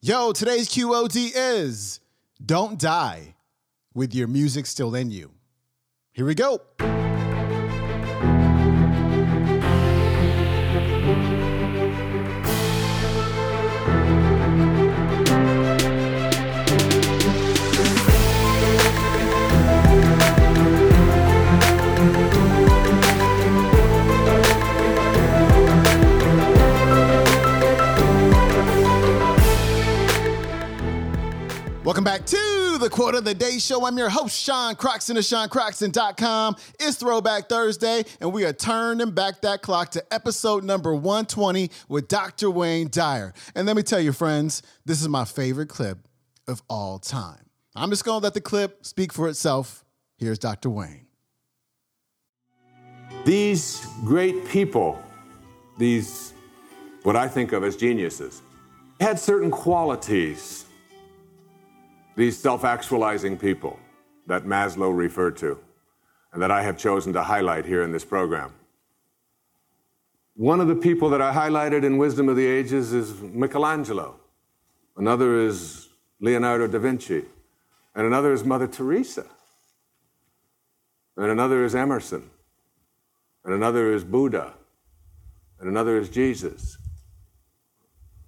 Yo, today's QOD is Don't Die with Your Music Still in You. Here we go. Back to the Quote of the Day Show. I'm your host, Sean Croxton of SeanCroxton.com. It's Throwback Thursday, and we are turning back that clock to episode number 120 with Dr. Wayne Dyer. And let me tell you, friends, this is my favorite clip of all time. I'm just going to let the clip speak for itself. Here's Dr. Wayne. These great people, these what I think of as geniuses, had certain qualities these self actualizing people that Maslow referred to and that I have chosen to highlight here in this program. One of the people that I highlighted in Wisdom of the Ages is Michelangelo. Another is Leonardo da Vinci. And another is Mother Teresa. And another is Emerson. And another is Buddha. And another is Jesus.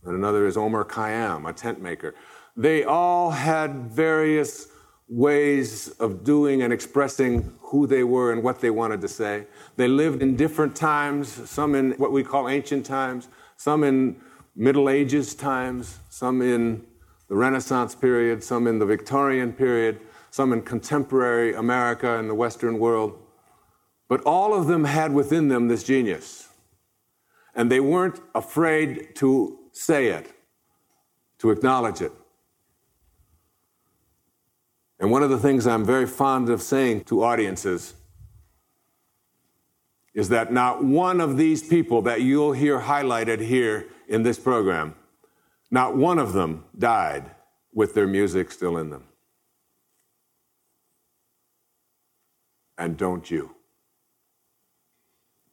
And another is Omar Khayyam, a tent maker they all had various ways of doing and expressing who they were and what they wanted to say. They lived in different times, some in what we call ancient times, some in Middle Ages times, some in the Renaissance period, some in the Victorian period, some in contemporary America and the Western world. But all of them had within them this genius. And they weren't afraid to say it, to acknowledge it. And one of the things I'm very fond of saying to audiences is that not one of these people that you'll hear highlighted here in this program, not one of them died with their music still in them. And don't you.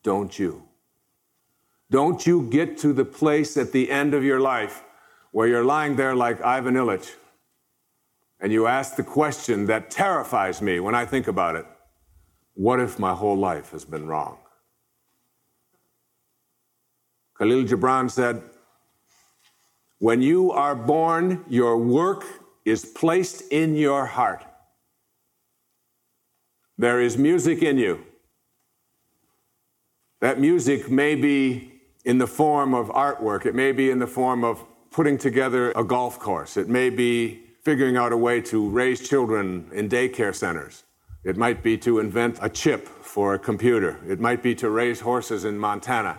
Don't you. Don't you get to the place at the end of your life where you're lying there like Ivan Ilyich and you ask the question that terrifies me when I think about it what if my whole life has been wrong? Khalil Gibran said, When you are born, your work is placed in your heart. There is music in you. That music may be in the form of artwork, it may be in the form of putting together a golf course, it may be figuring out a way to raise children in daycare centers. It might be to invent a chip for a computer. It might be to raise horses in Montana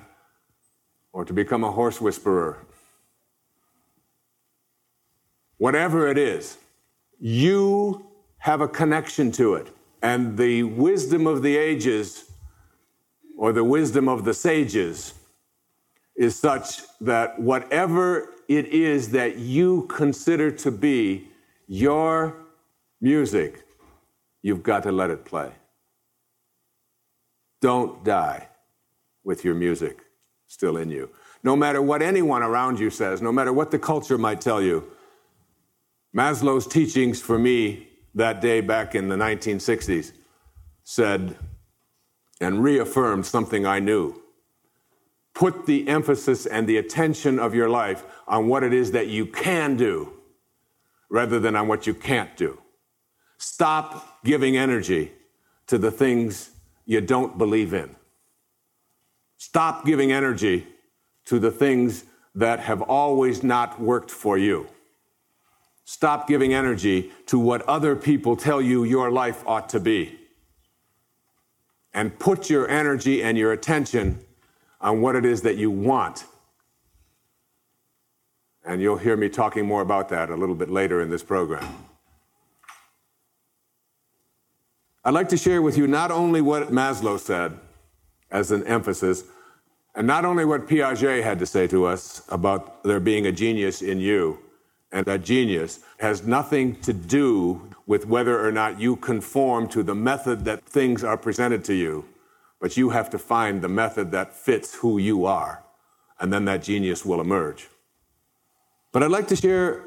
or to become a horse whisperer. Whatever it is, you have a connection to it. And the wisdom of the ages or the wisdom of the sages is such that whatever it is that you consider to be your music, you've got to let it play. Don't die with your music still in you. No matter what anyone around you says, no matter what the culture might tell you, Maslow's teachings for me that day back in the 1960s said and reaffirmed something I knew. Put the emphasis and the attention of your life on what it is that you can do rather than on what you can't do. Stop giving energy to the things you don't believe in. Stop giving energy to the things that have always not worked for you. Stop giving energy to what other people tell you your life ought to be. And put your energy and your attention on what it is that you want and you'll hear me talking more about that a little bit later in this program. I'd like to share with you not only what Maslow said as an emphasis, and not only what Piaget had to say to us about there being a genius in you, and that genius has nothing to do with whether or not you conform to the method that things are presented to you, but you have to find the method that fits who you are, and then that genius will emerge. But I'd like to share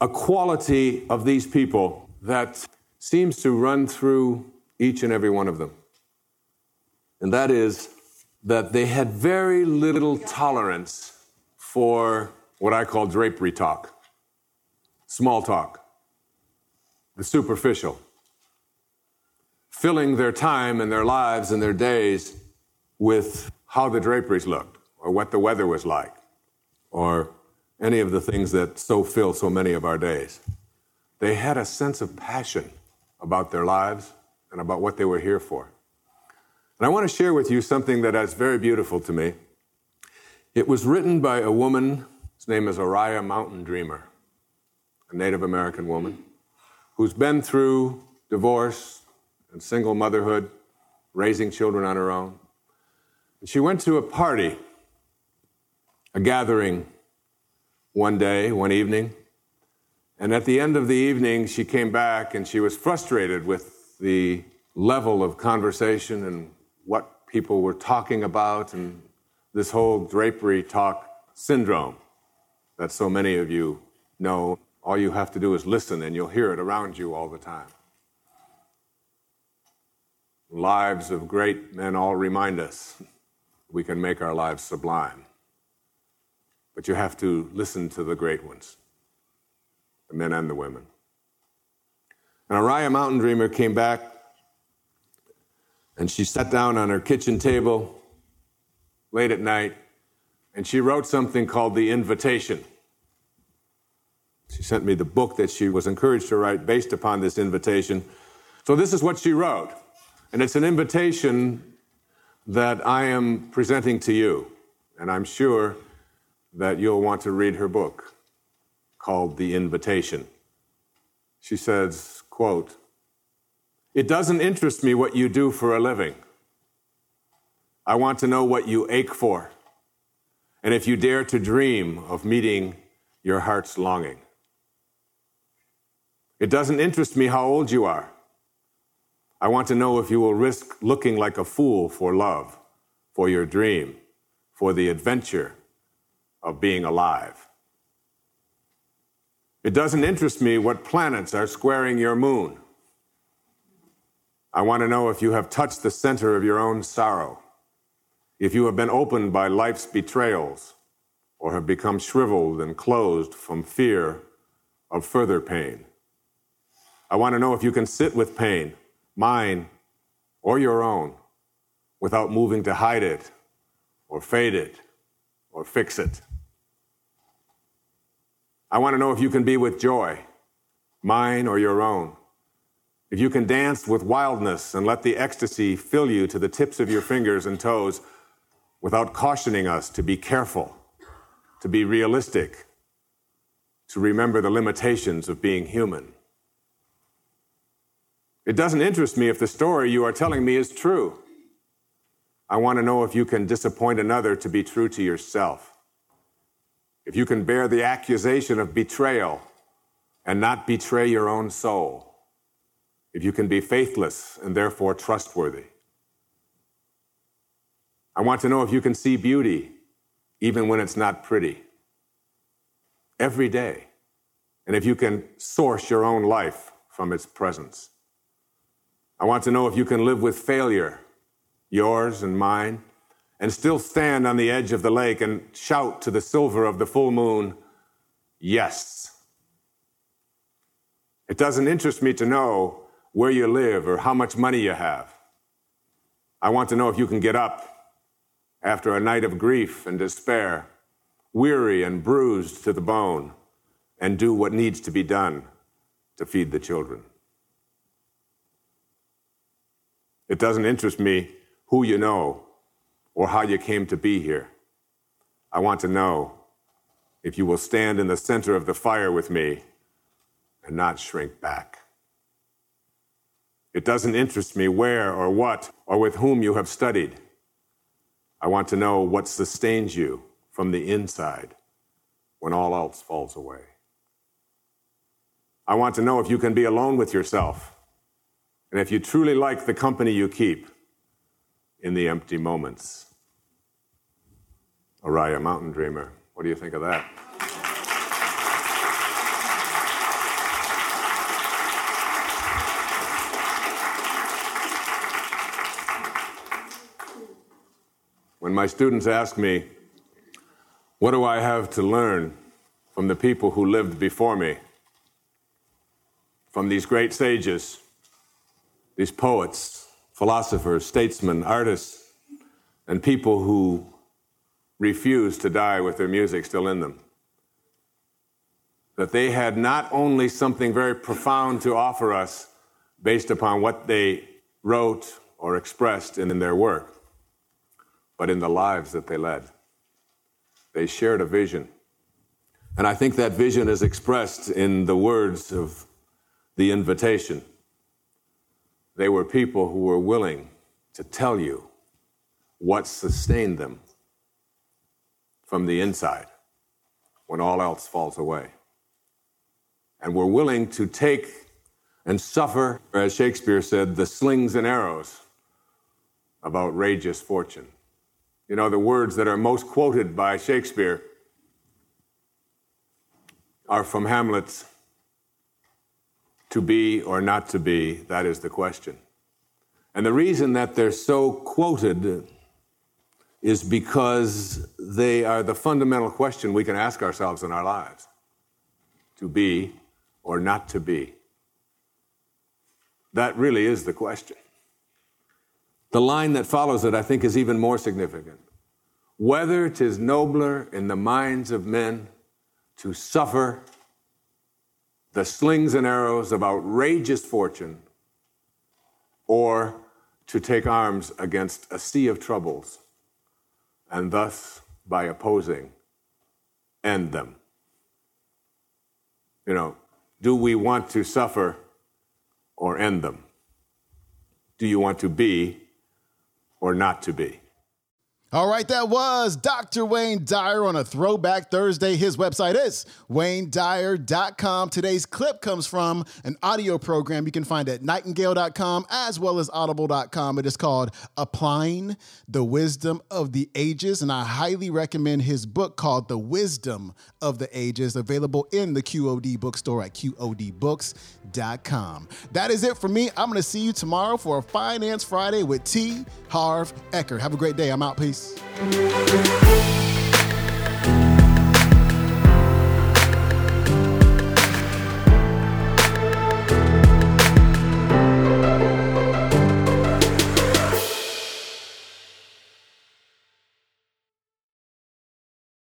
a quality of these people that seems to run through each and every one of them. And that is that they had very little tolerance for what I call drapery talk, small talk, the superficial, filling their time and their lives and their days with how the draperies looked or what the weather was like or any of the things that so fill so many of our days. They had a sense of passion about their lives and about what they were here for. And I want to share with you something that is very beautiful to me. It was written by a woman, his name is Oriah Mountain Dreamer, a Native American woman, who's been through divorce and single motherhood, raising children on her own. And she went to a party, a gathering one day, one evening. And at the end of the evening, she came back and she was frustrated with the level of conversation and what people were talking about and this whole drapery talk syndrome that so many of you know. All you have to do is listen and you'll hear it around you all the time. Lives of great men all remind us we can make our lives sublime. But you have to listen to the great ones, the men and the women. And Oriah Mountain Dreamer came back and she sat down on her kitchen table late at night and she wrote something called The Invitation. She sent me the book that she was encouraged to write based upon this invitation. So, this is what she wrote. And it's an invitation that I am presenting to you. And I'm sure that you'll want to read her book called The Invitation. She says, quote, It doesn't interest me what you do for a living. I want to know what you ache for, and if you dare to dream of meeting your heart's longing. It doesn't interest me how old you are. I want to know if you will risk looking like a fool for love, for your dream, for the adventure of being alive. It doesn't interest me what planets are squaring your moon. I want to know if you have touched the center of your own sorrow, if you have been opened by life's betrayals, or have become shriveled and closed from fear of further pain. I want to know if you can sit with pain, mine or your own, without moving to hide it or fade it or fix it. I want to know if you can be with joy, mine or your own. If you can dance with wildness and let the ecstasy fill you to the tips of your fingers and toes without cautioning us to be careful, to be realistic, to remember the limitations of being human. It doesn't interest me if the story you are telling me is true. I want to know if you can disappoint another to be true to yourself if you can bear the accusation of betrayal and not betray your own soul, if you can be faithless and therefore trustworthy. I want to know if you can see beauty even when it's not pretty, every day, and if you can source your own life from its presence. I want to know if you can live with failure, yours and mine, and still stand on the edge of the lake and shout to the silver of the full moon, Yes. It doesn't interest me to know where you live or how much money you have. I want to know if you can get up after a night of grief and despair, weary and bruised to the bone, and do what needs to be done to feed the children. It doesn't interest me who you know or how you came to be here. I want to know if you will stand in the center of the fire with me and not shrink back. It doesn't interest me where or what or with whom you have studied. I want to know what sustains you from the inside when all else falls away. I want to know if you can be alone with yourself and if you truly like the company you keep in the empty moments. Oriah Mountain Dreamer. What do you think of that? When my students ask me, What do I have to learn from the people who lived before me? From these great sages, these poets, philosophers, statesmen, artists, and people who refused to die with their music still in them. That they had not only something very profound to offer us based upon what they wrote or expressed in, in their work, but in the lives that they led. They shared a vision. And I think that vision is expressed in the words of the invitation. They were people who were willing to tell you what sustained them from the inside when all else falls away. And were willing to take and suffer, as Shakespeare said, the slings and arrows of outrageous fortune. You know, the words that are most quoted by Shakespeare are from Hamlet's to be or not to be, that is the question. And the reason that they're so quoted is because they are the fundamental question we can ask ourselves in our lives to be or not to be. That really is the question. The line that follows it, I think, is even more significant. Whether 'tis nobler in the minds of men to suffer the slings and arrows of outrageous fortune, or to take arms against a sea of troubles, and thus, by opposing, end them. You know, do we want to suffer or end them? Do you want to be or not to be? All right, that was Dr. Wayne Dyer on a Throwback Thursday. His website is waynesdyer.com. Today's clip comes from an audio program you can find at nightingale.com as well as audible.com. It is called Applying the Wisdom of the Ages, and I highly recommend his book called The Wisdom of the Ages, available in the QOD bookstore at QODbooks.com. That is it for me. I'm going to see you tomorrow for a Finance Friday with T. Harv Eker. Have a great day. I'm out. Peace. Peace.